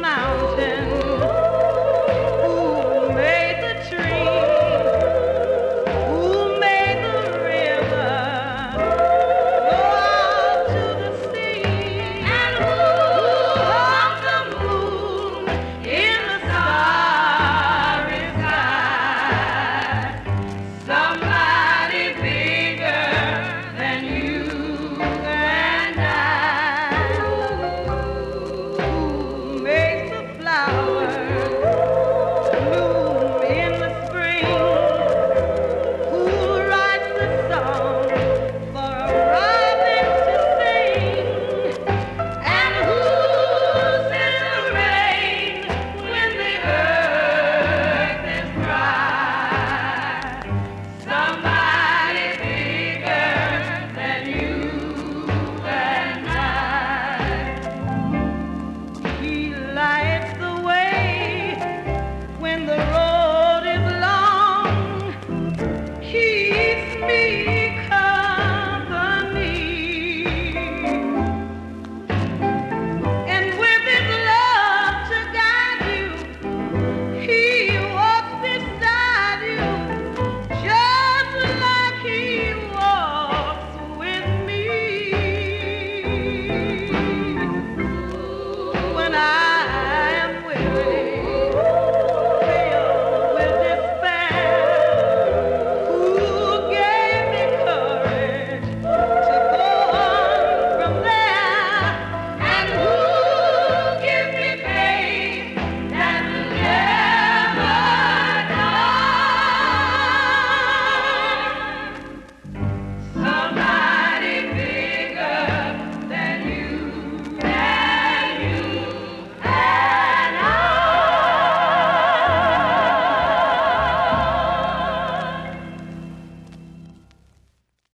Now.